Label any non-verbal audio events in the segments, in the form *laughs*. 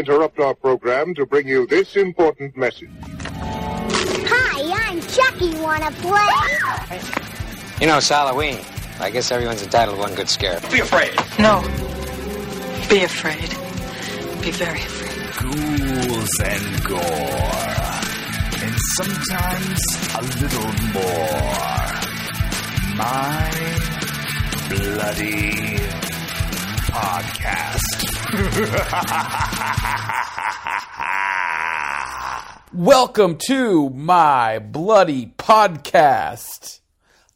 interrupt our program to bring you this important message. Hi, I'm Chucky. Wanna play? You know, it's Halloween. I guess everyone's entitled to one good scare. Be afraid. No. Be afraid. Be very afraid. ghouls and gore, and sometimes a little more. My bloody podcast. Welcome to my bloody podcast.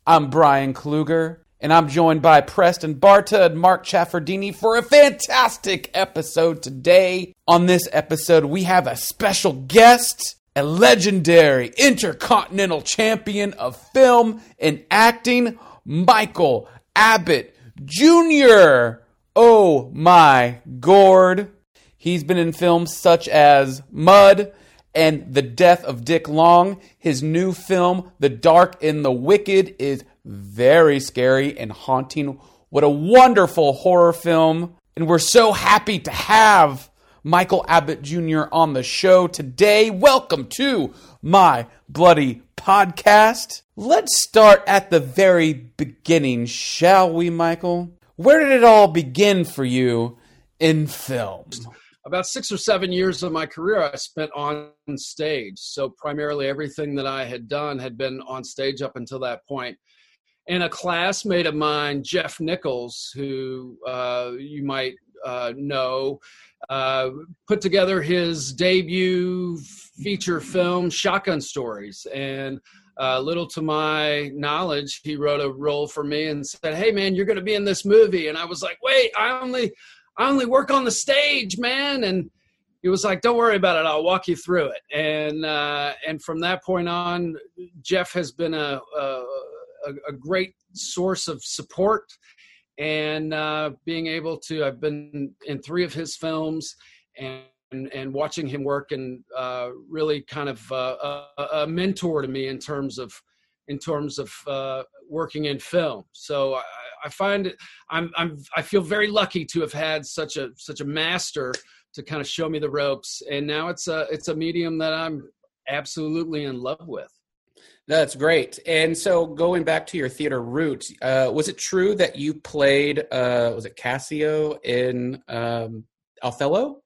I'm Brian Kluger, and I'm joined by Preston Barta and Mark Ciafardini for a fantastic episode today. On this episode, we have a special guest, a legendary intercontinental champion of film and acting, Michael Abbott Jr. Oh my gourd. He's been in films such as Mud and The Death of Dick Long. His new film, The Dark and the Wicked, is very scary and haunting. What a wonderful horror film. And we're so happy to have Michael Abbott Jr. on the show today. Welcome to my bloody podcast. Let's start at the very beginning, shall we, Michael? Where did it all begin for you in film? about six or seven years of my career I spent on stage. So primarily everything that I had done had been on stage up until that point. And a classmate of mine, Jeff Nichols, who uh, you might uh, know, uh, put together his debut feature film, Shotgun Stories. And uh, little to my knowledge, he wrote a role for me and said, "Hey, man, you're going to be in this movie." And I was like, "Wait, I only, I only work on the stage, man." And he was like, "Don't worry about it. I'll walk you through it." And uh, and from that point on, Jeff has been a a, a great source of support and uh, being able to. I've been in three of his films and and, and watching him work and uh, really kind of uh, a, a, mentor to me in terms of in terms of uh, working in film. So I, I, find it I'm I'm I feel very lucky to have had such a such a master to kind of show me the ropes, and now it's a it's a medium that I'm absolutely in love with. That's great. And so, going back to your theater roots, uh, was it true that you played? Uh, was it Cassio in um, Othello?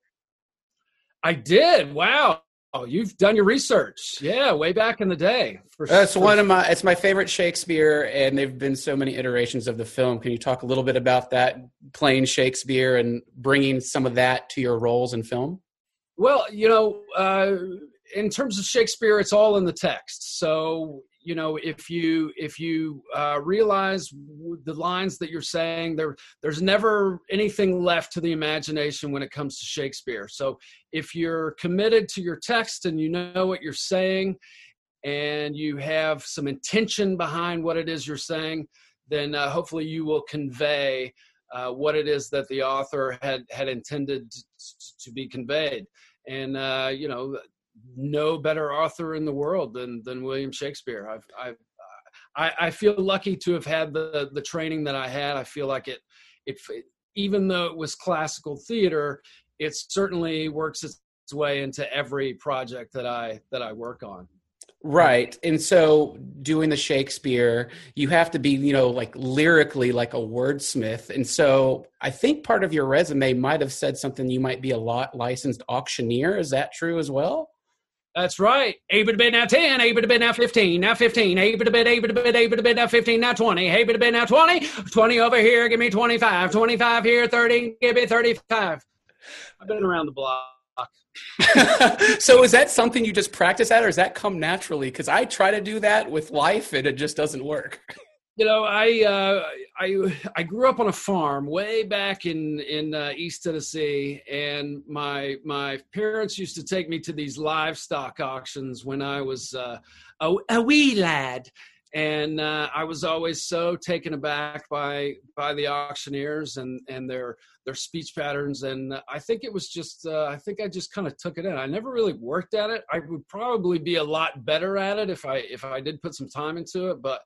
I did. Wow. Oh, you've done your research. Yeah, way back in the day. That's one of my. It's my favorite Shakespeare, and there've been so many iterations of the film. Can you talk a little bit about that, playing Shakespeare and bringing some of that to your roles in film? Well, you know, uh, in terms of Shakespeare, it's all in the text. So you know if you if you uh, realize the lines that you're saying there there's never anything left to the imagination when it comes to shakespeare. So if you're committed to your text and you know what you're saying and you have some intention behind what it is you're saying then uh, hopefully you will convey uh, what it is that the author had had intended to, be conveyed. And uh, you know no better author in the world than than William Shakespeare. I've, I've I, I feel lucky to have had the the training that I had. I feel like it it even though it was classical theater, it certainly works its way into every project that I that I work on. Right. And so doing the Shakespeare, you have to be, you know, like lyrically like a wordsmith. And so I think part of your resume might have said something you might be a lot licensed auctioneer. Is that true as well? That's right. Able to bid now 10, able to bid now 15, now 15, able to bid, able to bid, able to bid now 15, now 20, able to bid now 20, 20 over here, give me 25, 25 here, 30, give me 35. I've been around the block. *laughs* so is that something you just practice at or does that come naturally? Because I try to do that with life and it just doesn't work. *laughs* you know, I uh, I I grew up on a farm way back in in uh, East Tennessee, and my my parents used to take me to these livestock auctions when I was uh, a, a wee lad, and uh, I was always so taken aback by by the auctioneers and and their their speech patterns, and I think it was just uh, I think I just kind of took it in. I never really worked at it. I would probably be a lot better at it if I if I did put some time into it, but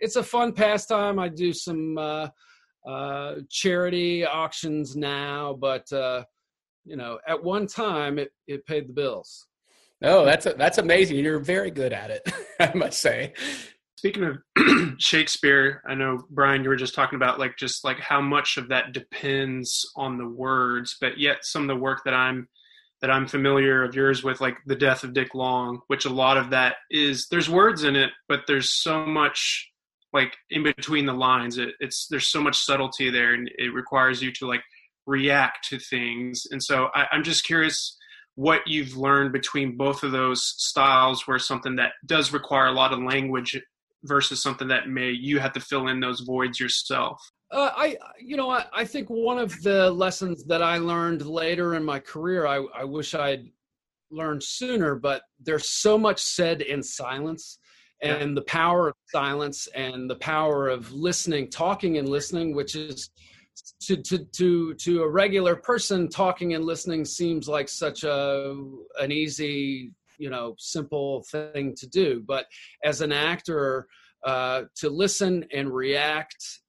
it's a fun pastime. I do some uh, uh, charity auctions now, but uh, you know, at one time it, it paid the bills. Oh, that's a, that's amazing. You're very good at it, *laughs* I must say. Speaking of *clears throat* Shakespeare, I know Brian, you were just talking about like just like how much of that depends on the words, but yet some of the work that I'm that I'm familiar of yours with, like the death of Dick Long, which a lot of that is there's words in it, but there's so much like in between the lines. It, it's there's so much subtlety there, and it requires you to like react to things. And so I, I'm just curious what you've learned between both of those styles, where something that does require a lot of language versus something that may you have to fill in those voids yourself. Uh, I, you know, I, I think one of the lessons that I learned later in my career, I, I wish I'd learned sooner, but there's so much said in silence and the power of silence and the power of listening, talking and listening, which is to, to, to, to a regular person, talking and listening seems like such a, an easy, you know, simple thing to do. But as an actor, uh, to listen and react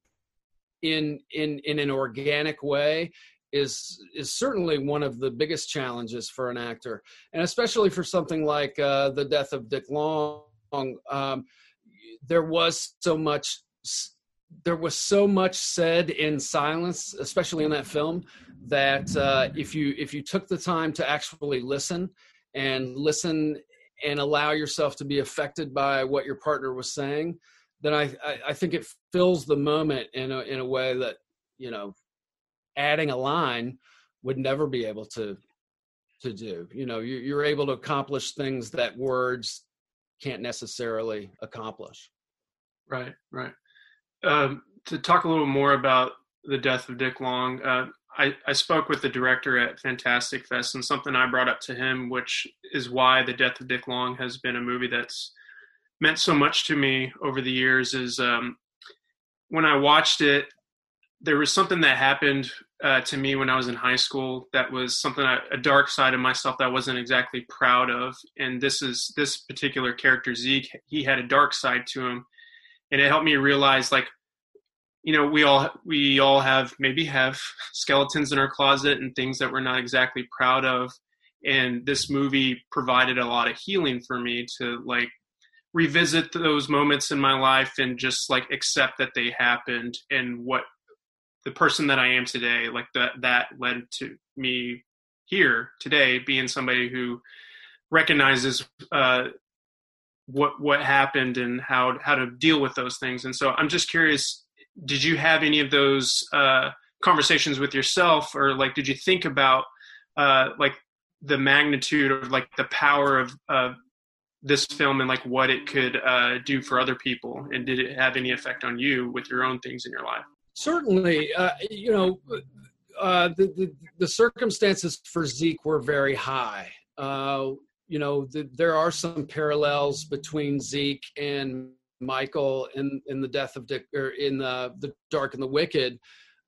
in in in an organic way is is certainly one of the biggest challenges for an actor, and especially for something like uh, the death of Dick Long. Um, there was so much there was so much said in silence, especially in that film, that uh, if you if you took the time to actually listen and listen and allow yourself to be affected by what your partner was saying, then I, I, I think it fills the moment in a in a way that you know adding a line would never be able to to do. You know, you, you're able to accomplish things that words can't necessarily accomplish. Right, right. Um, to talk a little more about the death of Dick Long, uh, I, I spoke with the director at Fantastic Fest, and something I brought up to him, which is why the death of Dick Long has been a movie that's meant so much to me over the years is um, when I watched it, there was something that happened uh, to me when I was in high school that was something I, a dark side of myself that I wasn't exactly proud of. And this is this particular character Zeke. He had a dark side to him, and it helped me realize like you know we all we all have maybe have *laughs* skeletons in our closet and things that we're not exactly proud of and this movie provided a lot of healing for me to like revisit those moments in my life and just like accept that they happened and what the person that I am today, like that that led to me here today being somebody who recognizes uh, what what happened and how how to deal with those things. And so I'm just curious, did you have any of those uh, conversations with yourself, or like did you think about uh, like the magnitude of like the power of of this film and like what it could uh, do for other people? And did it have any effect on you with your own things in your life certainly uh, you know uh, the, the, the circumstances for zeke were very high. Uh, you know the, there are some parallels between zeke and michael in in the death of dick or in the the dark and the wicked.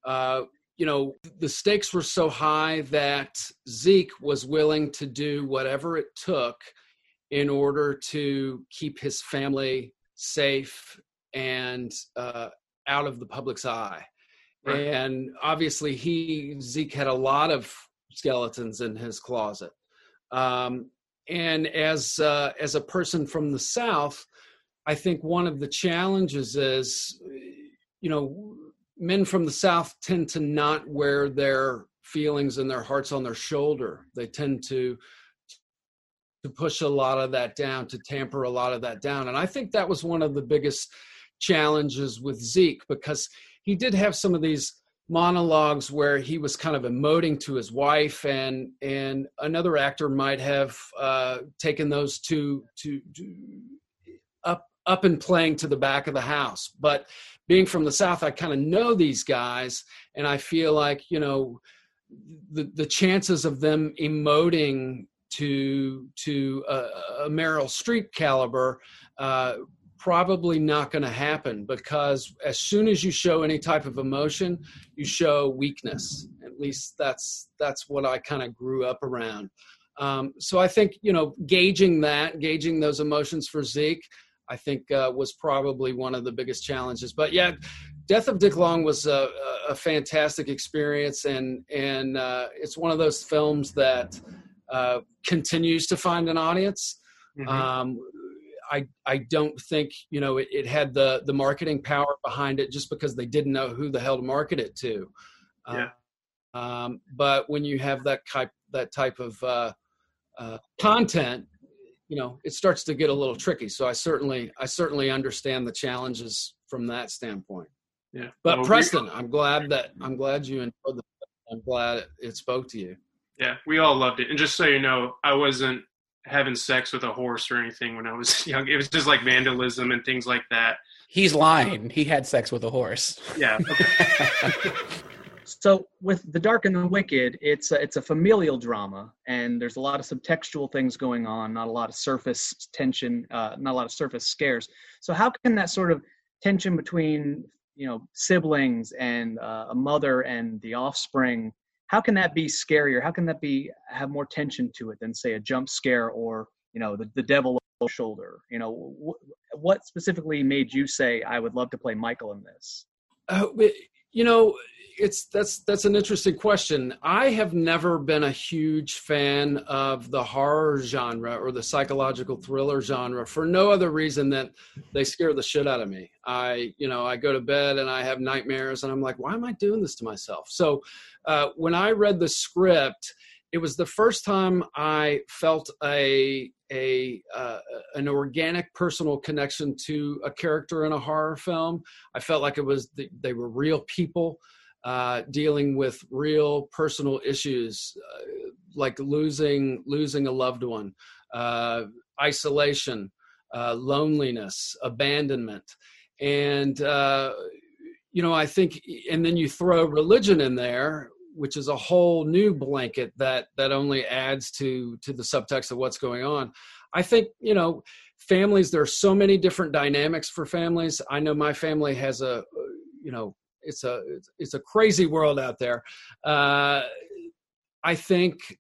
Uh, you know the stakes were so high that zeke was willing to do whatever it took in order to keep his family safe and uh, out of the public's eye. Right. And obviously, he Zeke had a lot of skeletons in his closet. Um, and as uh, as a person from the South, I think one of the challenges is, you know, men from the South tend to not wear their feelings and their hearts on their shoulder. They tend to to push a lot of that down, to tamper a lot of that down. And I think that was one of the biggest challenges with Zeke because he did have some of these monologues where he was kind of emoting to his wife and and another actor might have uh, taken those to, to to up up and playing to the back of the house. But being from the south i kind of know these guys and i feel like you know the the chances of them emoting to to a, a Meryl Streep caliber, uh, probably not going to happen because as soon as you show any type of emotion, you show weakness. At least that's that's what I kind of grew up around. Um, so I think you know gauging that, gauging those emotions for Zeke, I think uh, was probably one of the biggest challenges. But yeah, Death of Dick Long was a, a fantastic experience, and and uh, it's one of those films that uh, continues to find an audience. Mhm. Um, I I don't think you know it, it had the the marketing power behind it just because they didn't know who the hell to market it to. Uh, Yeah. Um, but when you have that type that type of uh, uh, content, you know it starts to get a little tricky. So I certainly I certainly understand the challenges from that standpoint. yeah. But Well, Preston, I'm glad that I'm glad you enjoyed the. I'm glad it spoke to you. Yeah, we all loved it. And just so you know, I wasn't having sex with a horse or anything when I was *laughs* young. It was just like vandalism and things like that. He's lying. He had sex with a horse. Yeah. *laughs* So with The Dark and the Wicked, it's a, it's a familial drama, and there's a lot of subtextual things going on, not a lot of surface tension, uh, not a lot of surface scares. So how can that sort of tension between you know siblings and uh, a mother and the offspring, how can that be scarier? How can that be have more tension to it than say a jump scare or you know the, the devil shoulder? You know wh- what specifically made you say I would love to play Michael in this? Uh, you know, it's that's that's an interesting question. I have never been a huge fan of the horror genre or the psychological thriller genre for no other reason than they scare the shit out of me. I, you know, I go to bed and I have nightmares and I'm like, why am I doing this to myself? So, uh, when I read the script, it was the first time I felt a a uh, an organic personal connection to a character in a horror film. I felt like it was they were real people uh, dealing with real personal issues uh, like losing losing a loved one, uh, isolation, uh, loneliness, abandonment, and uh, you know I think and then you throw religion in there which is a whole new blanket that that only adds to to the subtext of what's going on. I think you know families there are so many different dynamics for families. I know my family has a you know it's a it's a crazy world out there. Uh i think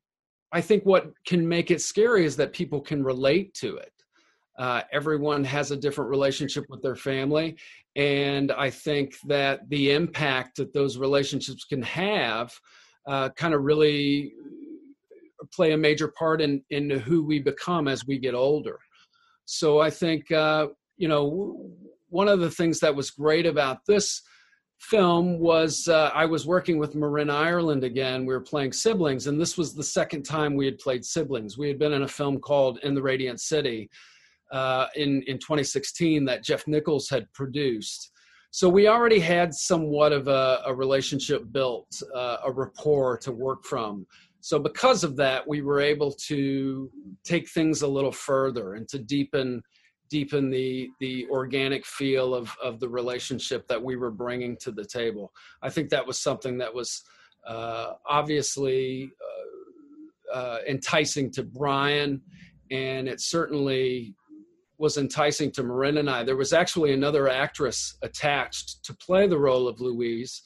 i think what can make it scary is that people can relate to it. Uh, everyone has a different relationship with their family and i think that the impact that those relationships can have uh, kind of really play a major part in in who we become as we get older. So i think uh, you know one of the things that was great about this film was uh, i was working with marin ireland again we were playing siblings and this was the second time we had played siblings we had been in a film called in the radiant city uh, in in 2016 that Jeff Nichols had produced. So we already had somewhat of a, a relationship built, uh, a rapport to work from. So because of that, we were able to take things a little further and to deepen deepen the the organic feel of of the relationship that we were bringing to the table. I think that was something that was uh, obviously uh, uh, enticing to Bryan, and it certainly was enticing to Marin and I. There was actually another actress attached to play the role of Louise,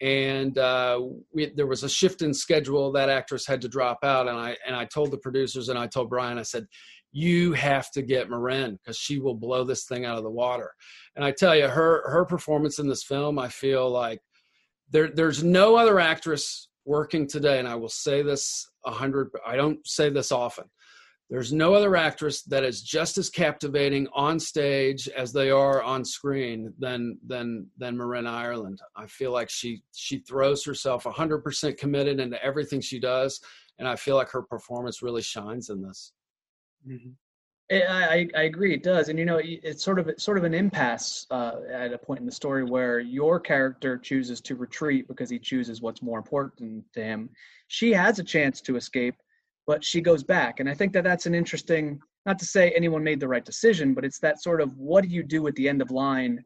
and uh, we, there was a shift in schedule. That actress had to drop out, and I and I told the producers and I told Bryan, I said, "You have to get Marin because she will blow this thing out of the water." And I tell you, her her performance in this film, I feel like there there's no other actress working today, and I will say this a hundred. I don't say this often there's no other actress that is just as captivating on stage as they are on screen than than than Marin Ireland. I feel like she she throws herself 100% committed into everything she does, and I feel like her performance really shines in this. Mm-hmm. I, I, agree, it does, and you know, it's sort of sort of an impasse uh, at a point in the story where your character chooses to retreat because he chooses what's more important to him. She has a chance to escape, but she goes back, and I think that that's an interesting. Not to say anyone made the right decision, but it's that sort of what do you do at the end of line,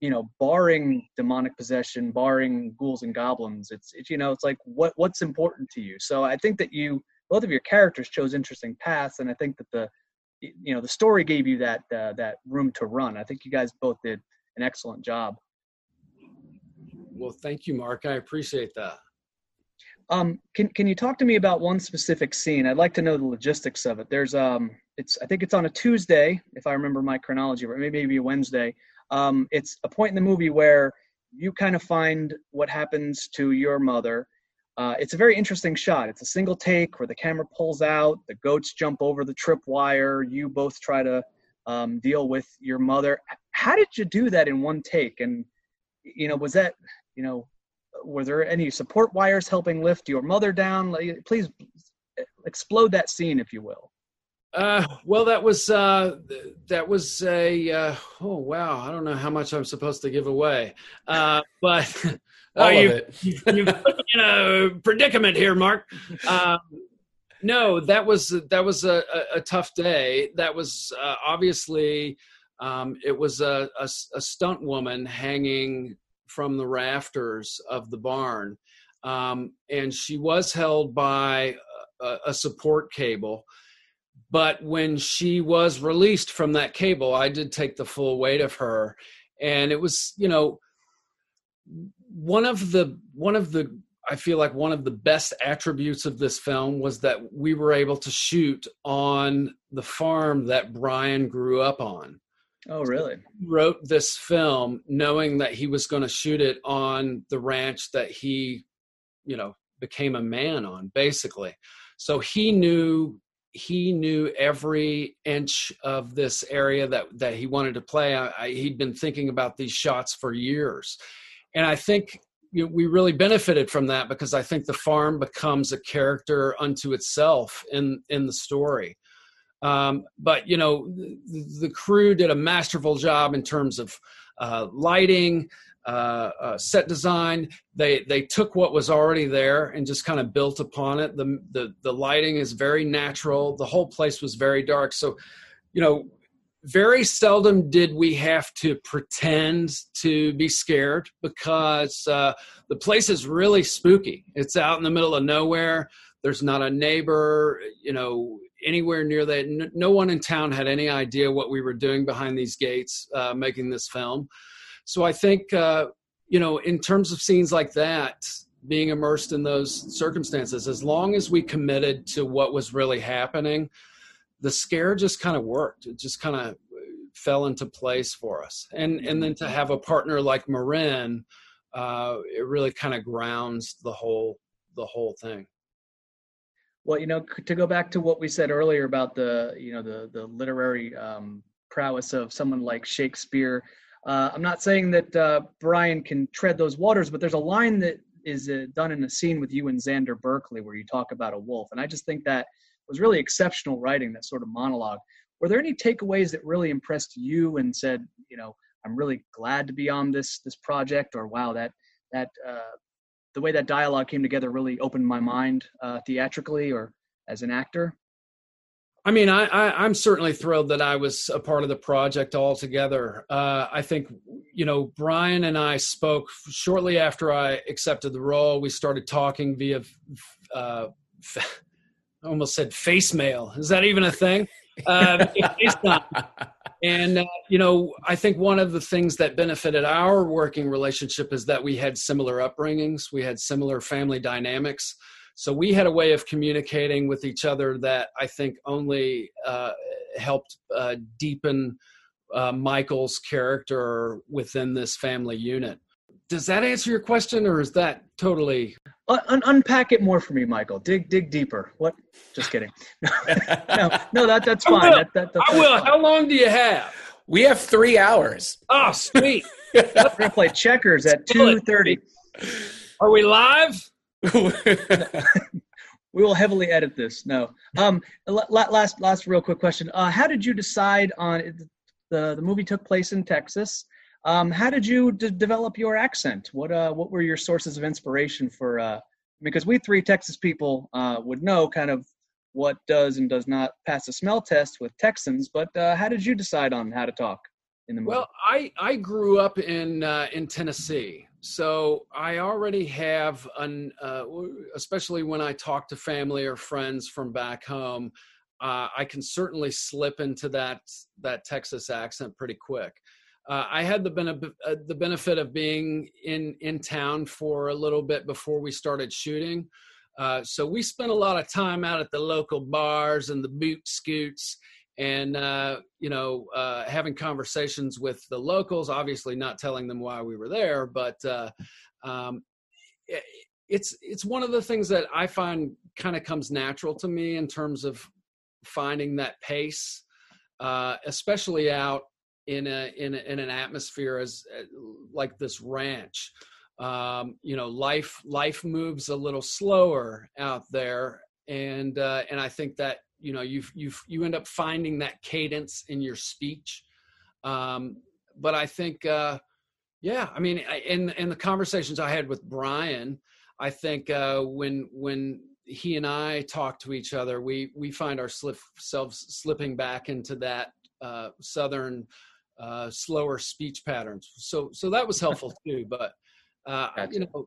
you know, barring demonic possession, barring ghouls and goblins. It's, it's you know, it's like what what's important to you. So I think that you both of your characters chose interesting paths, and I think that the you know the story gave you that uh, that room to run. I think you guys both did an excellent job. Well, thank you, Mark. I appreciate that. Um, can can you talk to me about one specific scene? I'd like to know the logistics of it. There's um, it's I think it's on a Tuesday, if I remember my chronology or maybe maybe a Wednesday. Um, it's a point in the movie where you kind of find what happens to your mother. Uh, it's a very interesting shot. It's a single take where the camera pulls out, the goats jump over the tripwire. You both try to um, deal with your mother. How did you do that in one take? And you know, was that you know, were there any support wires helping lift your mother down? Please explode that scene, if you will. Uh, well, that was uh, that was a uh, oh wow! I don't know how much I'm supposed to give away, uh, but *laughs* oh, you, you, you put me in a predicament here, Mark. Um, no, that was that was a, a, a tough day. That was uh, obviously um, it was a, a, a stunt woman hanging from the rafters of the barn, um, and she was held by a, a support cable. But when she was released from that cable, I did take the full weight of her, and it was you know one of the one of the I feel like one of the best attributes of this film was that we were able to shoot on the farm that Bryan grew up on. Oh, really? He wrote this film knowing that he was going to shoot it on the ranch that he, you know, became a man on, basically. So he knew he knew every inch of this area that that he wanted to play. I, I, he'd been thinking about these shots for years, and I think you know, we really benefited from that because I think the farm becomes a character unto itself in in the story. Um, but you know, the, the, crew did a masterful job in terms of uh, lighting, uh, uh, set design. They they took what was already there and just kind of built upon it. The, the the lighting is very natural. The whole place was very dark. So, you know, very seldom did we have to pretend to be scared because uh, the place is really spooky. It's out in the middle of nowhere. There's not a neighbor, you know, anywhere near that. No one in town had any idea what we were doing behind these gates uh, making this film. So I think, uh, you know, in terms of scenes like that, being immersed in those circumstances, as long as we committed to what was really happening, the scare just kind of worked. It just kind of fell into place for us. And and then to have a partner like Marin, uh, it really kind of grounds the whole the whole thing. Well, you know, to go back to what we said earlier about the you know the the literary um, prowess of someone like Shakespeare. Uh, I'm not saying that uh, Bryan can tread those waters, but there's a line that is uh, done in a scene with you and Xander Berkeley where you talk about a wolf, and I just think that was really exceptional writing. That sort of monologue. Were there any takeaways that really impressed you and said, you know, I'm really glad to be on this this project, or wow, that that uh, the way that dialogue came together really opened my mind uh, theatrically or as an actor? I mean, I, I, am certainly thrilled that I was a part of the project altogether. Uh, I think, you know, Bryan and I spoke shortly after I accepted the role. We started talking via, uh, almost said face mail. Is that even a thing? Uh, and you know, I think one of the things that benefited our working relationship is that we had similar upbringings, we had similar family dynamics. So we had a way of communicating with each other that I think only uh, helped uh, deepen uh, Michael's character within this family unit. Does that answer your question, or is that totally? Un- unpack it more for me, Michael. Dig, dig deeper. What? Just kidding. *laughs* no, no, that that's fine. I will. That, that, that, I will. How long do you have? We have three hours. Oh, sweet. *laughs* We're gonna play checkers at two thirty. Are we live? *laughs* we will heavily edit this. No. Um. Last, last, real quick question. Uh, how did you decide on the the movie took place in Texas? Um, how did you d- develop your accent? What uh, what were your sources of inspiration for? Uh, because we three Texas people uh, would know kind of what does and does not pass a smell test with Texans. But uh, how did you decide on how to talk in the movie? Well, I I grew up in uh, in Tennessee, so I already have an uh, especially when I talk to family or friends from back home. Uh, I can certainly slip into that that Texas accent pretty quick. Uh, I had the benefit uh, the benefit of being in in town for a little bit before we started shooting, uh, so we spent a lot of time out at the local bars and the boot scoots, and uh, you know uh, having conversations with the locals obviously not telling them why we were there but uh, um, it's it's one of the things that i find kind of comes natural to me in terms of finding that pace uh, especially out in a in, a, in an atmosphere as uh, like this ranch. Um, you know life life moves a little slower out there and uh, and i think that you know you you you end up finding that cadence in your speech. Um, but i think uh, yeah i mean in in the conversations i had with bryan i think uh, when when he and i talk to each other we we find ourselves slipping back into that uh, southern uh, slower speech patterns. So so that was helpful *laughs* too but uh, you know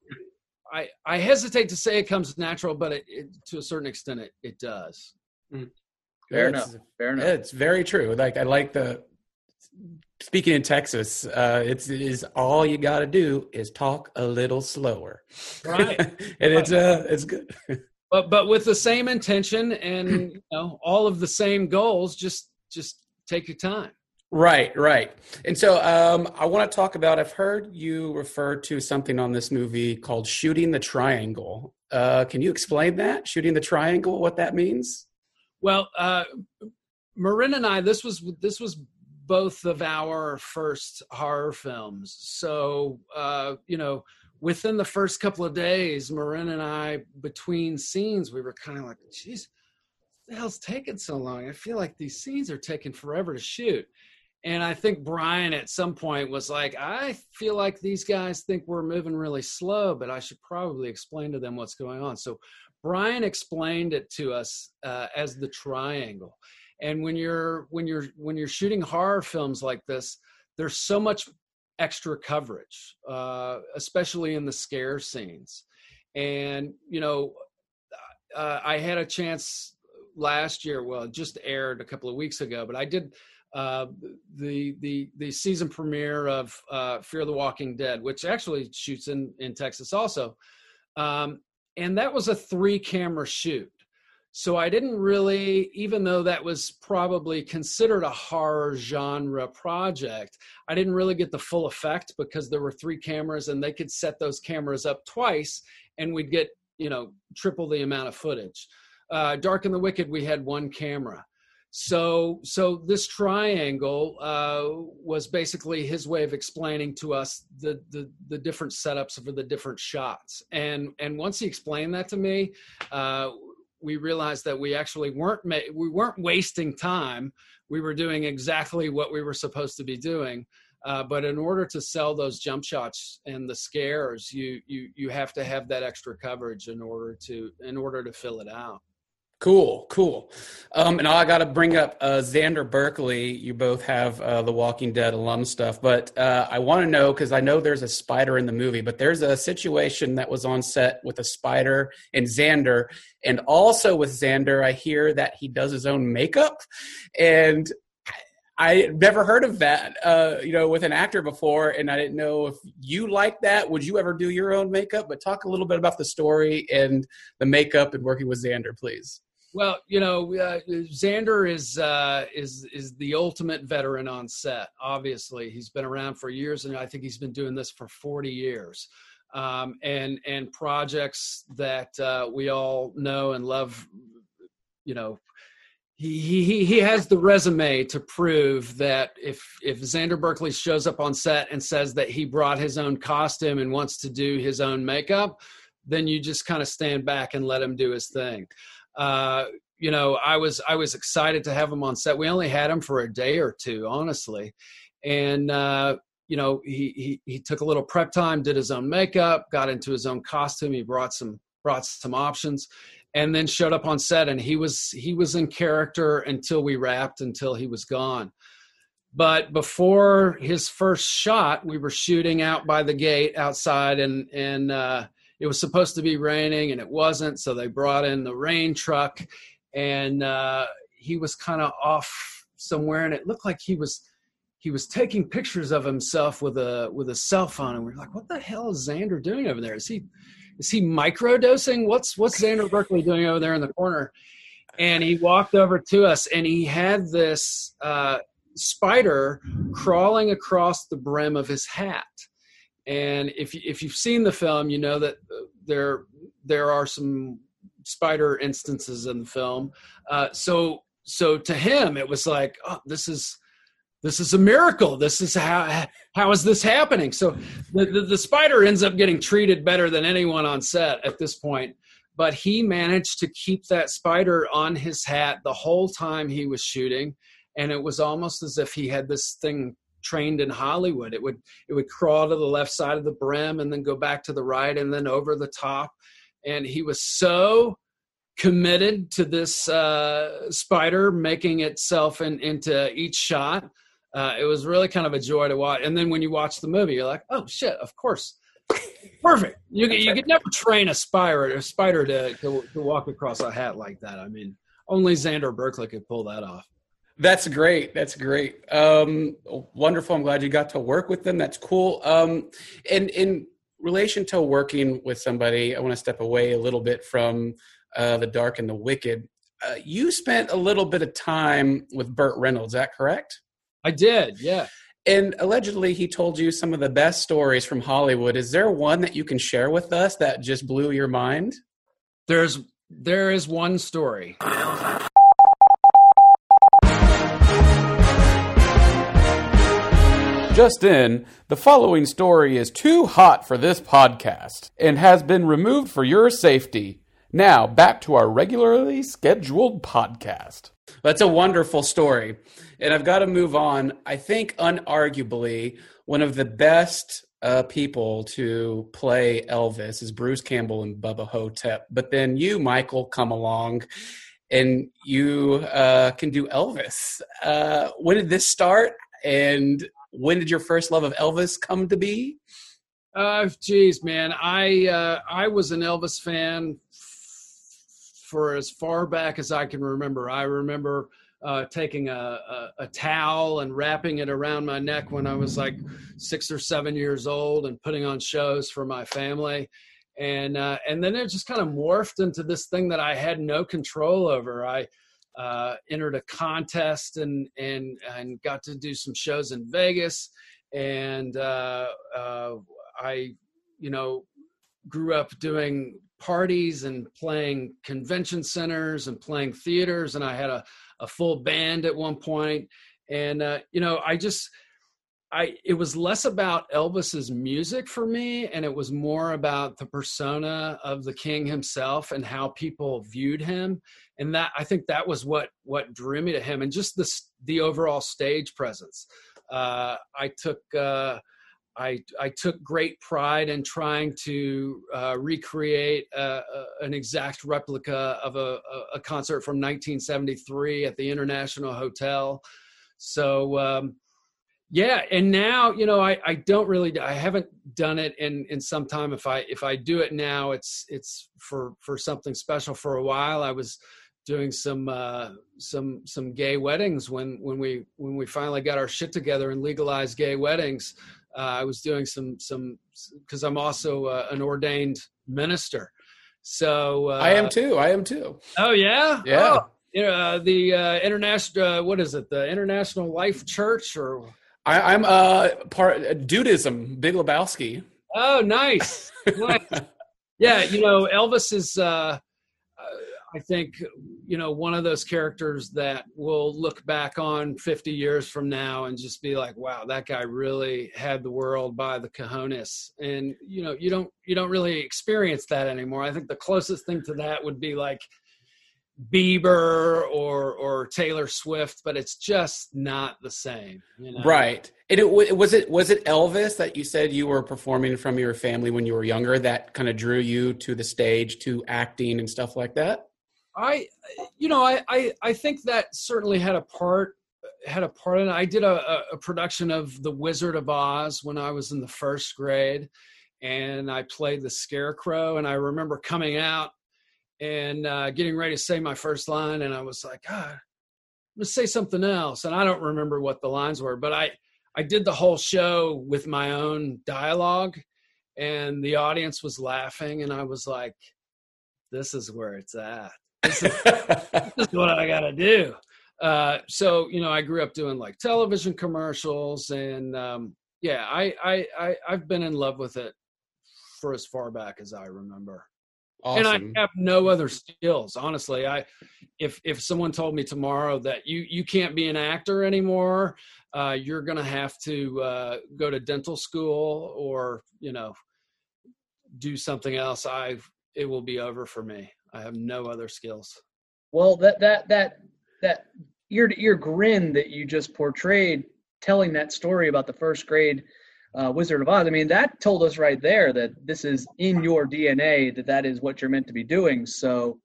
I, I hesitate to say it comes natural, but it, it, to a certain extent it, it does. Mm. Fair enough. Fair enough. It's very true. Like I like the speaking in Texas. Uh, it's is all you got to do is talk a little slower, right? *laughs* and it's uh, it's good. but but with the same intention and you know all of the same goals, just just take your time. Right, right. And so um, I want to talk about. I've heard you refer to something on this movie called "shooting the triangle." Uh, can you explain that? Shooting the triangle, what that means? Well, uh, Marin and I, this was this was both of our first horror films. So uh, you know, within the first couple of days, Marin and I, between scenes, we were kind of like, "Geez, the hell's taking so long? I feel like these scenes are taking forever to shoot." And I think Bryan at some point was like, I feel like these guys think we're moving really slow, but I should probably explain to them what's going on. So Bryan explained it to us uh, as the triangle. And when you're when you're when you're shooting horror films like this, there's so much extra coverage, uh, especially in the scare scenes. And you know, uh, I had a chance last year. Well, it just aired a couple of weeks ago, but I did uh, the the the season premiere of uh, Fear the Walking Dead, which actually shoots in in Texas also. Um, and that was a three camera shoot. So I didn't really, even though that was probably considered a horror genre project, I didn't really get the full effect because there were three cameras and they could set those cameras up twice and we'd get, you know, triple the amount of footage. Uh, Dark and the Wicked, we had one camera. So, so this triangle uh, was basically his way of explaining to us the, the, the different setups for the different shots. And and once he explained that to me, uh, we realized that we actually weren't ma- we weren't wasting time. We were doing exactly what we were supposed to be doing. Uh, but in order to sell those jump shots and the scares, you you you have to have that extra coverage in order to in order to fill it out. Cool, cool. Um, and I got to bring up uh, Xander Berkeley. You both have uh, the Walking Dead alum stuff, but uh, I want to know because I know there's a spider in the movie, but there's a situation that was on set with a spider and Xander, and also with Xander, I hear that he does his own makeup, and I never heard of that, uh, you know, with an actor before, and I didn't know if you like that. Would you ever do your own makeup? But talk a little bit about the story and the makeup and working with Xander, please. Well, you know, uh, Xander is uh, is is the ultimate veteran on set. Obviously, he's been around for years, and I think he's been doing this for forty years. Um, and and projects that uh, we all know and love. You know, he he he has the resume to prove that if if Xander Berkeley shows up on set and says that he brought his own costume and wants to do his own makeup, then you just kind of stand back and let him do his thing uh, you know, I was I was excited to have him on set. We only had him for a day or two, honestly, and uh, you know, he, he he took a little prep time, did his own makeup, got into his own costume. He brought some brought some options, and then showed up on set. And he was he was in character until we wrapped, until he was gone. But before his first shot, we were shooting out by the gate outside, and and uh, it was supposed to be raining and it wasn't so they brought in the rain truck and uh, he was kind of off somewhere and it looked like he was he was taking pictures of himself with a with a cell phone and we are like what the hell is xander doing over there? Is he is he microdosing? What's what's xander berkeley doing over there in the corner? And he walked over to us and he had this uh, spider crawling across the brim of his hat and if if you've seen the film you know that there there are some spider instances in the film. Uh, so so to him it was like oh this is this is a miracle. This is how how is this happening? So the, the, the spider ends up getting treated better than anyone on set at this point but he managed to keep that spider on his hat the whole time he was shooting. And it was almost as if he had this thing trained in hollywood. It would it would crawl to the left side of the brim and then go back to the right and then over the top. And he was so committed to this uh, spider making itself in, into each shot. Uh, it was really kind of a joy to watch. And then when you watch the movie you're like oh shit of course. Perfect. You, you could never train a spider a spider to, to, to walk across a hat like that. I mean only xander berkeley could pull that off That's great. That's great. Um, wonderful. I'm glad you got to work with them. That's cool. Um, and in relation to working with somebody, I want to step away a little bit from uh, the dark and the wicked. Uh, you spent a little bit of time with Burt Reynolds. Is that correct? i did yeah And allegedly, he told you some of the best stories from Hollywood. Is there one that you can share with us that just blew your mind? there's there is one story Just in, the following story is too hot for this podcast and has been removed for your safety. Now, back to our regularly scheduled podcast. That's a wonderful story. And I've got to move on. I think, unarguably, one of the best uh, people to play Elvis is Bruce Campbell and Bubba Ho-Tep. But then you, Michael, come along and you uh, can do Elvis. Uh, when did this start? And when did your first love of Elvis come to be? Uh, geez, man, I uh, I was an Elvis fan f- for as far back as I can remember. I remember uh, taking a, a, a towel and wrapping it around my neck when I was like six or seven years old, and putting on shows for my family. And uh, and then it just kind of morphed into this thing that I had no control over. I uh, entered a contest and and and got to do some shows in Vegas, and uh, uh, I, you know, grew up doing parties and playing convention centers and playing theaters, and I had a a full band at one point, and uh, you know, I just. I it was less about Elvis's music for me and it was more about the persona of the king himself and how people viewed him and that I think that was what what drew me to him and just the the overall stage presence. Uh, I took uh, I I took great pride in trying to uh, recreate uh, uh, an exact replica of a, a, concert from 1973 at the International Hotel. So. Um, yeah and now you know I, I don't really i haven't done it in in some time if i if i do it now it's it's for for something special for a while i was doing some uh some some gay weddings when when we when we finally got our shit together and legalized gay weddings uh, i was doing some some because i'm also uh, an ordained minister so uh, I am too. I am too. oh yeah Yeah. oh, you know, uh, the uh, international uh, what is it the international life church or I, I'm uh, part Dudism, Big Lebowski. Oh, nice. Nice. *laughs* yeah, you know, Elvis is, uh, uh, I think, you know, one of those characters that will look back on 50 years from now and just be like, wow, that guy really had the world by the cojones. And, you know, you don't, you don't really experience that anymore. I think the closest thing to that would be like Bieber or, or Taylor Swift, but it's just not the same. You know? Right. And it wa- was it was it Elvis that you said you were performing from your family when you were younger that kind of drew you to the stage to acting and stuff like that? I, you know, I, I, I think that certainly had a part had a part in it. I did a, a production of The Wizard of Oz when I was in the first grade, and I played the Scarecrow. And I remember coming out and uh, getting ready to say my first line, and I was like, God, let's say something else. And I don't remember what the lines were, but I I did the whole show with my own dialogue, and the audience was laughing, and I was like, this is where it's at this is, *laughs* this is what I got to do. Uh, so you know, I grew up doing like television commercials, and um, yeah, I, I I I've been in love with it for as far back as I remember. Awesome. And I have no other skills, honestly. I, if if someone told me tomorrow that you you can't be an actor anymore, uh, you're gonna have to uh, go to dental school or you know do something else. I it will be over for me. I have no other skills. Well, that that that that ear to ear grin that you just portrayed, telling that story about the first grade uh, Wizard of Oz. I mean, that told us right there that this is in your DNA. That that is what you're meant to be doing. So,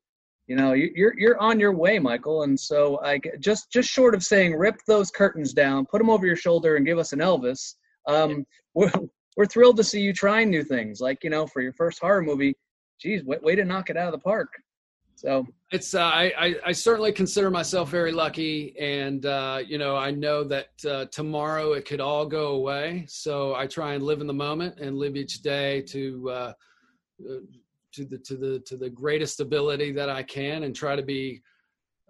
you know, you- you're you're on your way, Michael. And so, I just just short of saying, rip those curtains down, put them over your shoulder, and give us an Elvis. Um, we're we're thrilled to see you trying new things. Like you know, for your first horror movie, geez, way, way to knock it out of the park. So It's uh, I, I certainly consider myself very lucky, and uh, you know I know that uh, tomorrow it could all go away. So I try and live in the moment and live each day to uh, uh, to the to the to the greatest ability that I can, and try to be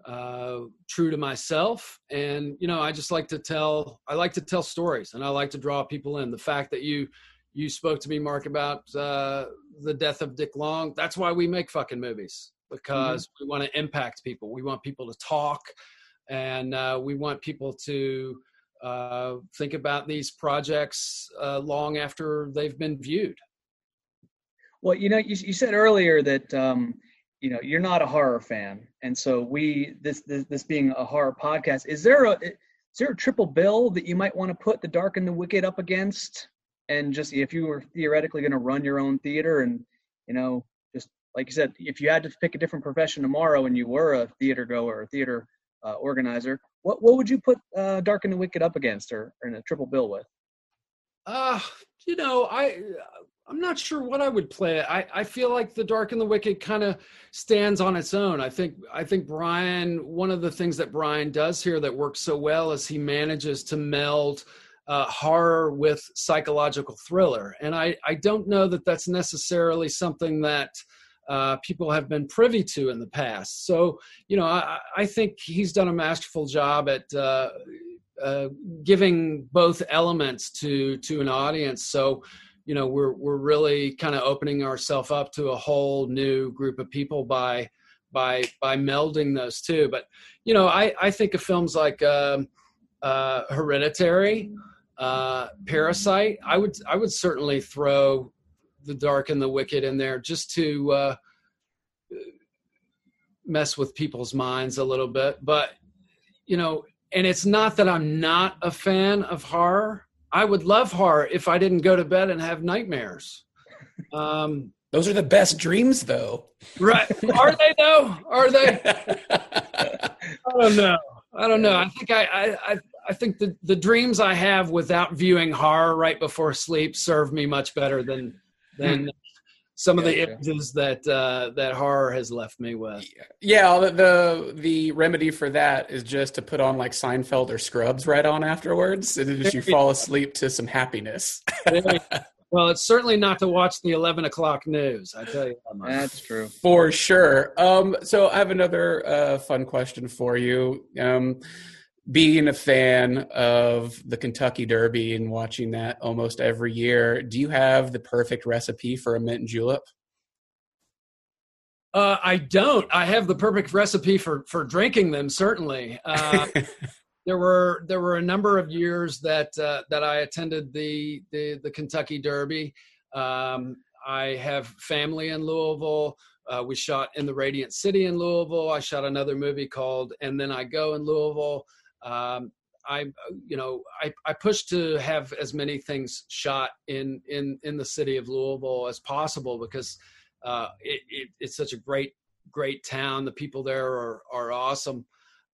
uh, true to myself. And you know I just like to tell I like to tell stories, and I like to draw people in. The fact that you you spoke to me, Mark, about uh, the death of Dick Long. That's why we make fucking movies because we want to impact people. We want people to talk, and uh, we want people to uh, think about these projects uh, long after they've been viewed. Well, you know, you, you said earlier that um, you know you're not a horror fan, and so we this this, this being a horror podcast, is there a is there a triple bill that you might want to put The Dark and the Wicked up against, and just if you were theoretically going to run your own theater, and you know, like you said, if you had to pick a different profession tomorrow, and you were a theater goer or theater uh, organizer, what what would you put uh, Dark and the Wicked up against, or, or in a triple bill with? Uh, you know, I I'm not sure what I would play. I I feel like The Dark and the Wicked kind of stands on its own. I think I think Bryan one of the things that Bryan does here that works so well is he manages to meld uh, horror with psychological thriller, and I I don't know that that's necessarily something that uh, people have been privy to in the past. So you know, I I think he's done a masterful job at. Uh, uh, giving both elements to to an audience. So, you know, we're we're really kind of opening ourselves up to a whole new group of people by by by melding those two. But you know, I I think of films like um, uh, Hereditary, uh, Parasite. I would I would certainly throw the Dark and the Wicked in there just to uh, mess with people's minds a little bit. But you know, and it's not that I'm not a fan of horror. I would love horror if I didn't go to bed and have nightmares. Um, Those are the best dreams, though. right? Are they though? Are they? *laughs* I don't know. I don't know. I think I I I, I think the the dreams I have without viewing horror right before sleep serve me much better than than some of the Gotcha. images that uh, that horror has left me with. Yeah, the, the the remedy for that is just to put on like Seinfeld or Scrubs right on afterwards, and then just you fall asleep to some happiness. *laughs* well, it's certainly not to watch the eleven o'clock news. I tell you that much. That's true. For sure. Um, so I have another uh, fun question for you. Um, being a fan of the Kentucky Derby and watching that almost every year, do you have the perfect recipe for a mint julep? Uh, I don't. I have the perfect recipe for for drinking them. Certainly, uh, *laughs* there were there were a number of years that uh, that I attended the the, the Kentucky Derby. Um, I have family in Louisville. Uh, we shot in the Radiant City in Louisville. I shot another movie called And Then I Go in Louisville. Um, I, you know, I, I push to have as many things shot in in in the city of Louisville as possible because uh, it, it, it's such a great great town. The people there are are awesome.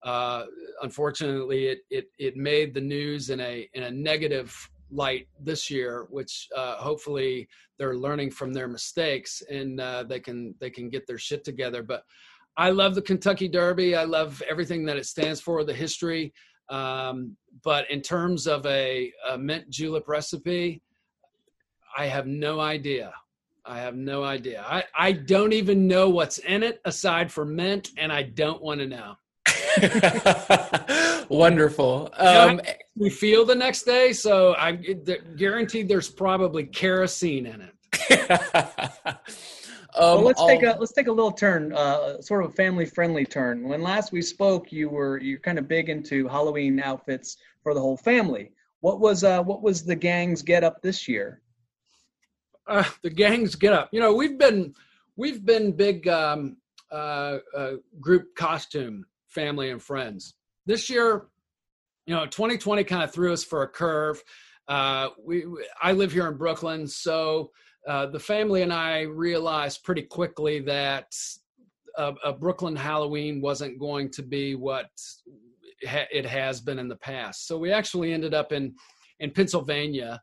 Uh, unfortunately, it, it it made the news in a in a negative light this year, which uh, hopefully they're learning from their mistakes and uh, they can they can get their shit together. But I love the Kentucky Derby. I love everything that it stands for, the history. Um, but in terms of a, a mint julep recipe, I have no idea. I have no idea. I, I don't even know what's in it aside from mint, and I don't want to know. *laughs* Wonderful. You know, Um, we feel the next day, so I guaranteed there's probably kerosene in it. *laughs* well, um, let's take a let's take a little turn, uh, sort of a family friendly turn. When last we spoke, you were you're kind of big into Halloween outfits for the whole family. What was uh, what was the gang's get up this year? uh, the gangs get up. You know, we've been we've been big um, uh, uh, group costume family and friends. This year, you know, 2020 kind of threw us for a curve. Uh, we, we- I live here in Brooklyn, so uh, the family and I realized pretty quickly that a, a Brooklyn Halloween wasn't going to be what it has been in the past. So we actually ended up in in Pennsylvania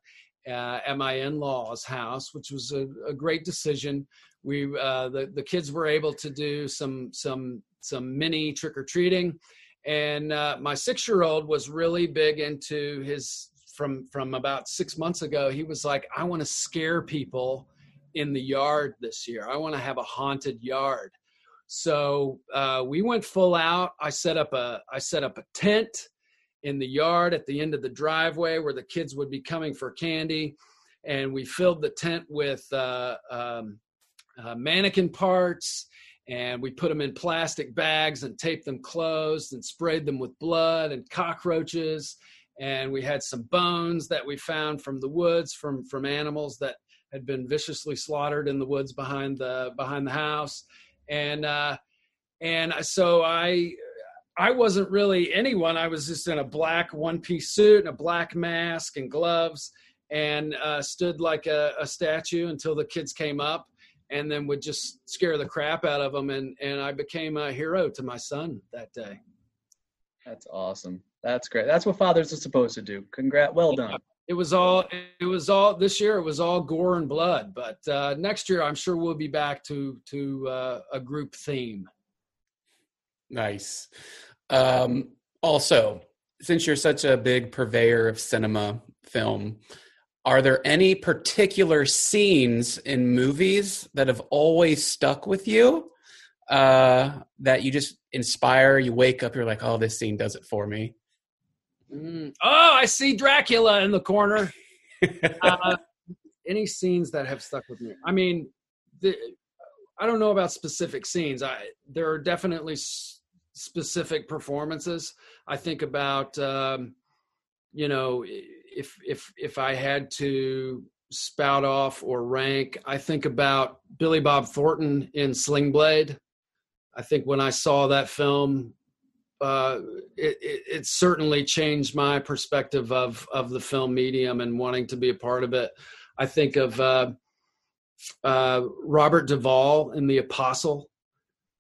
uh, at my in-laws' house, which was a, a great decision. We uh, the the kids were able to do some some some mini trick or treating, and uh, my six-year-old was really big into his from from about six months ago. He was like, I want to scare people in the yard this year. I want to have a haunted yard. So uh, we went full out. I set up a I set up a tent in the yard at the end of the driveway where the kids would be coming for candy, and we filled the tent with uh, um, uh, mannequin parts. And we put them in plastic bags and taped them closed and sprayed them with blood and cockroaches. And we had some bones that we found from the woods from from animals that had been viciously slaughtered in the woods behind the behind the house. And uh, and so I I wasn't really anyone. I was just in a black one piece suit and a black mask and gloves and uh, stood like a, a statue until the kids came up and then would just scare the crap out of them. And, and I became a hero to my son that day. That's awesome. That's great. That's what fathers are supposed to do. Congrats. Well done. It was all, it was all this year. It was all gore and blood, but uh, next year I'm sure we'll be back to, to uh, a group theme. Nice. Um, also, since you're such a big purveyor of cinema film, are there any particular scenes in movies that have always stuck with you uh, that you just inspire? You wake up, you're like, oh, this scene does it for me. Mm. Oh, I see Dracula in the corner. *laughs* uh, any scenes that have stuck with me? I mean, the, I don't know about specific scenes. I there are definitely s- specific performances. I think about, um, you know, if if if I had to spout off or rank, I think about Billy Bob Thornton in Sling Blade. I think when I saw that film, uh, it, it, it certainly changed my perspective of of the film medium and wanting to be a part of it. I think of uh, uh, Robert Duvall in The Apostle.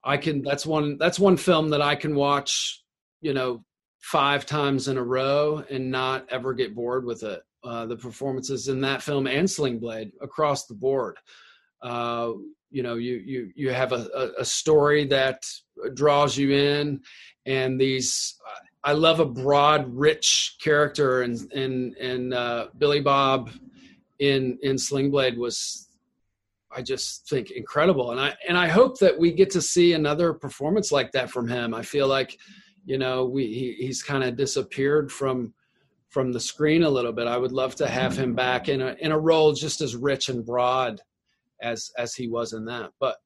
I can that's one that's one film that I can watch, you know, five times in a row and not ever get bored with it. Uh, the performances in that film and Sling Blade across the board. Uh, you know, you you you have a, a, a story that draws you in, and these. I love a broad, rich character, and and and uh, Billy Bob in in Sling Blade was I just think incredible, and I and I hope that we get to see another performance like that from him. I feel like, you know, we he, he's kind of disappeared from from the screen a little bit. I would love to have him back in a in a role just as rich and broad as as he was in that. But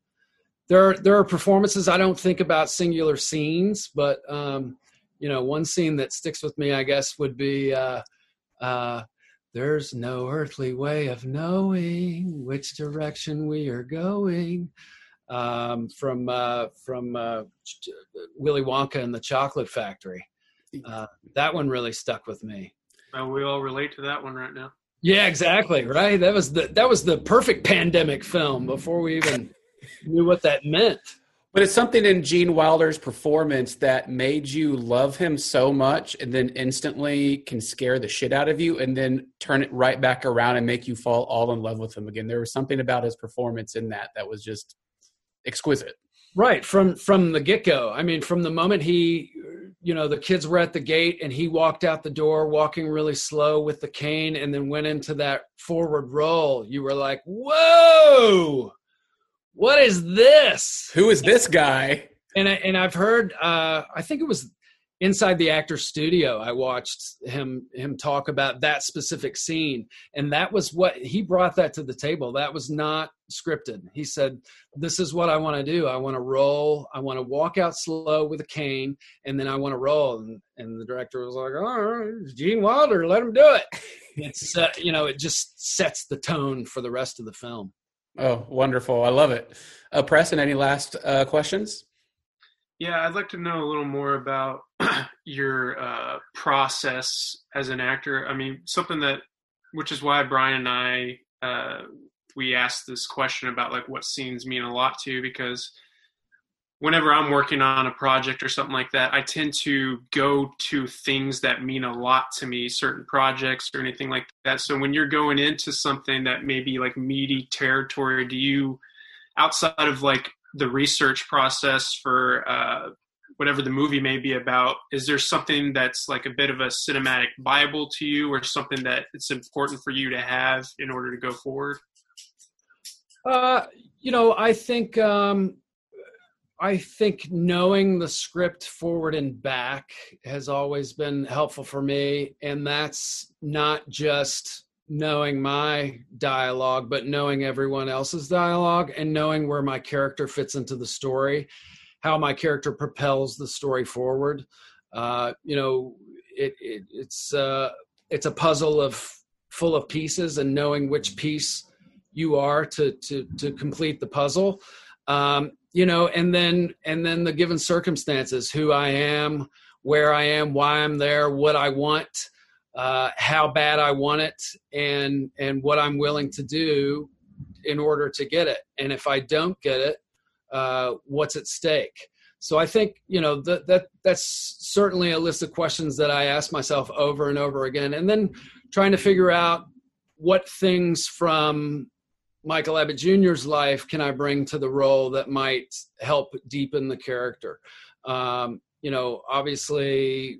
there are, there are performances I don't think about singular scenes, but um, you know, one scene that sticks with me, I guess, would be. Uh, uh, there's no earthly way of knowing which direction we are going. Um, from uh, from uh, Willy Wonka and the Chocolate Factory. Uh, that one really stuck with me. We all relate to that one right now. Yeah, exactly. Right. That was the that was the perfect pandemic film before we even knew what that meant. But it's something in Gene Wilder's performance that made you love him so much and then instantly can scare the shit out of you and then turn it right back around and make you fall all in love with him again. There was something about his performance in that that was just exquisite. Right from from the get go. I mean, from the moment he, you know, the kids were at the gate and he walked out the door, walking really slow with the cane, and then went into that forward roll. You were like, "Whoa, what is this? Who is this guy?" And I, and I've heard. Uh, I think it was inside the actor studio i watched him him talk about that specific scene. And that was what he brought that to the table. That was not scripted. He said this is what i want to do. I want to roll. I want to walk out slow with a cane and then i want to roll. And, and the director was like oh gene wilder let him do it. *laughs* It's uh, you know it just sets the tone for the rest of the film oh wonderful. I love it. Uh, preston any last uh, questions? Yeah, I'd like to know a little more about *clears throat* your uh, process as an actor. I mean, something that, which is why Brian and I, uh, we asked this question about like what scenes mean a lot to you because whenever I'm working on a project or something like that, I tend to go to things that mean a lot to me, certain projects or anything like that. So when you're going into something that may be like meaty territory, do you, outside of like the research process for uh, whatever the movie may be about is there something that's like a bit of a cinematic bible to you or something that it's important for you to have in order to go forward uh, you know i think um, i think knowing the script forward and back has always been helpful for me and that's not just knowing my dialogue, but knowing everyone else's dialogue and knowing where my character fits into the story, how my character propels the story forward. Uh, you know, it, it, it's uh, it's a puzzle of full of pieces, and knowing which piece you are to to to complete the puzzle. Um, you know, and then and then the given circumstances, who I am, where I am, why I'm there, what I want uh, how bad I want it and and what I'm willing to do in order to get it. And if I don't get it, uh, what's at stake? So I think you know that that that's certainly a list of questions that I ask myself over and over again, and then trying to figure out what things from Michael Abbott Jr.'s life can I bring to the role that might help deepen the character. Um, you know, obviously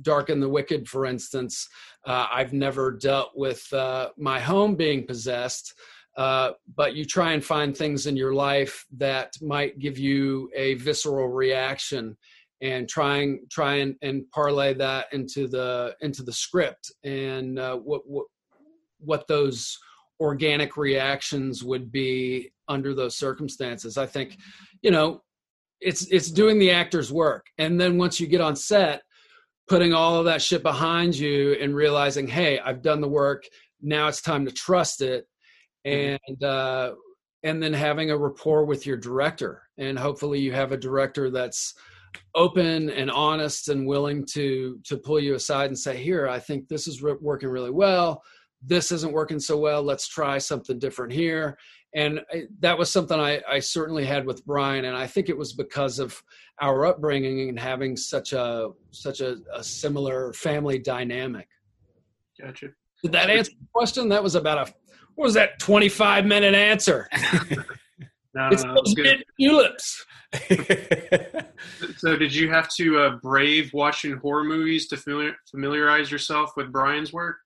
Dark and the Wicked, for instance, uh, I've never dealt with uh, my home being possessed. Uh, but you try and find things in your life that might give you a visceral reaction and trying try and, and parlay that into the into the script and uh, what what what those organic reactions would be under those circumstances i think you know it's it's doing the actor's work and then once you get on set putting all of that shit behind you and realizing, hey, I've done the work. Now it's time to trust it, mm-hmm. and uh, and then having a rapport with your director, and hopefully you have a director that's open and honest and willing to to pull you aside and say, here, I think this is re- working really well. This isn't working so well. Let's try something different here and I, that was something I, I, certainly had with Bryan, and I think it was because of our upbringing and having such a such a, a similar family dynamic. Gotcha. Did that answer the question? That was about a what was that twenty five minute answer? *laughs* *laughs* no, it's no, those good. tulips. so, did you have to uh, brave watching horror movies to familiar, familiarize yourself with Bryan's work?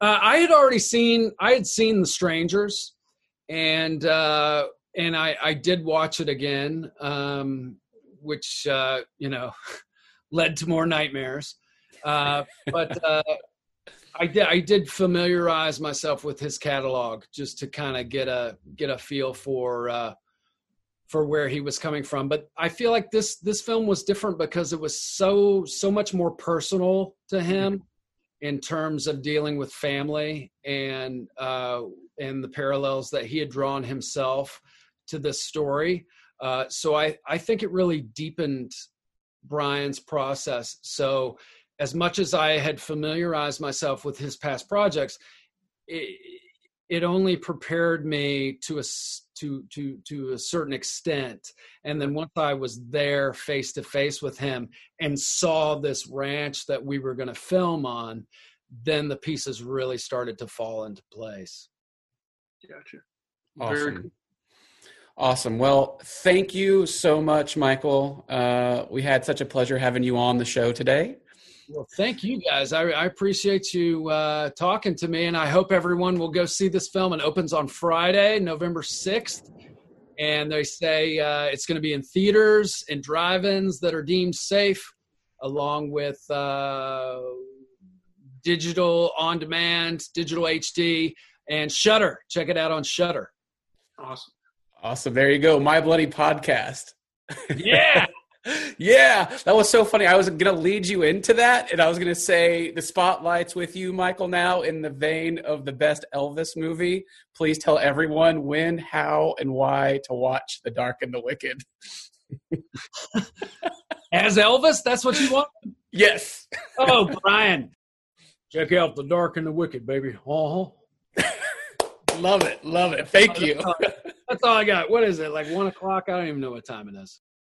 Uh, I had already seen I had seen The Strangers, and uh, and I, I did watch it again, um, which uh, you know *laughs* led to more nightmares. Uh, but uh, I did I did familiarize myself with his catalog just to kind of get a get a feel for uh, for where he was coming from. But I feel like this this film was different because it was so so much more personal to him in terms of dealing with family and uh, and the parallels that he had drawn himself to this story. Uh, so I I think it really deepened Bryan's process. So as much as I had familiarized myself with his past projects, it, it only prepared me to a to to to a certain extent and then once i was there face to face with him and saw this ranch that we were going to film on then the pieces really started to fall into place gotcha awesome. Very Awesome. Well, thank you so much, Michael. Uh, we had such a pleasure having you on the show today. Well, thank you guys. I, I appreciate you uh, talking to me, and I hope everyone will go see this film. It opens on Friday, November 6th. And they say uh, it's going to be in theaters and drive ins that are deemed safe, along with uh, digital on demand, digital HD, and Shudder. Check it out on Shudder. Awesome. Awesome. There you go. My Bloody Podcast. *laughs* Yeah. Yeah, that was so funny. I was going to lead you into that, and I was going to say the spotlight's with you, Michael, now in the vein of the best Elvis movie. Please tell everyone when, how, and why to watch The Dark and the Wicked. *laughs* As Elvis, that's what you want? Yes. Oh, *laughs* Brian. Check out The Dark and the Wicked, baby. Uh huh. love it. Love it. Thank you. That's all I got. What is it? Like one o'clock? I don't even know what time it is.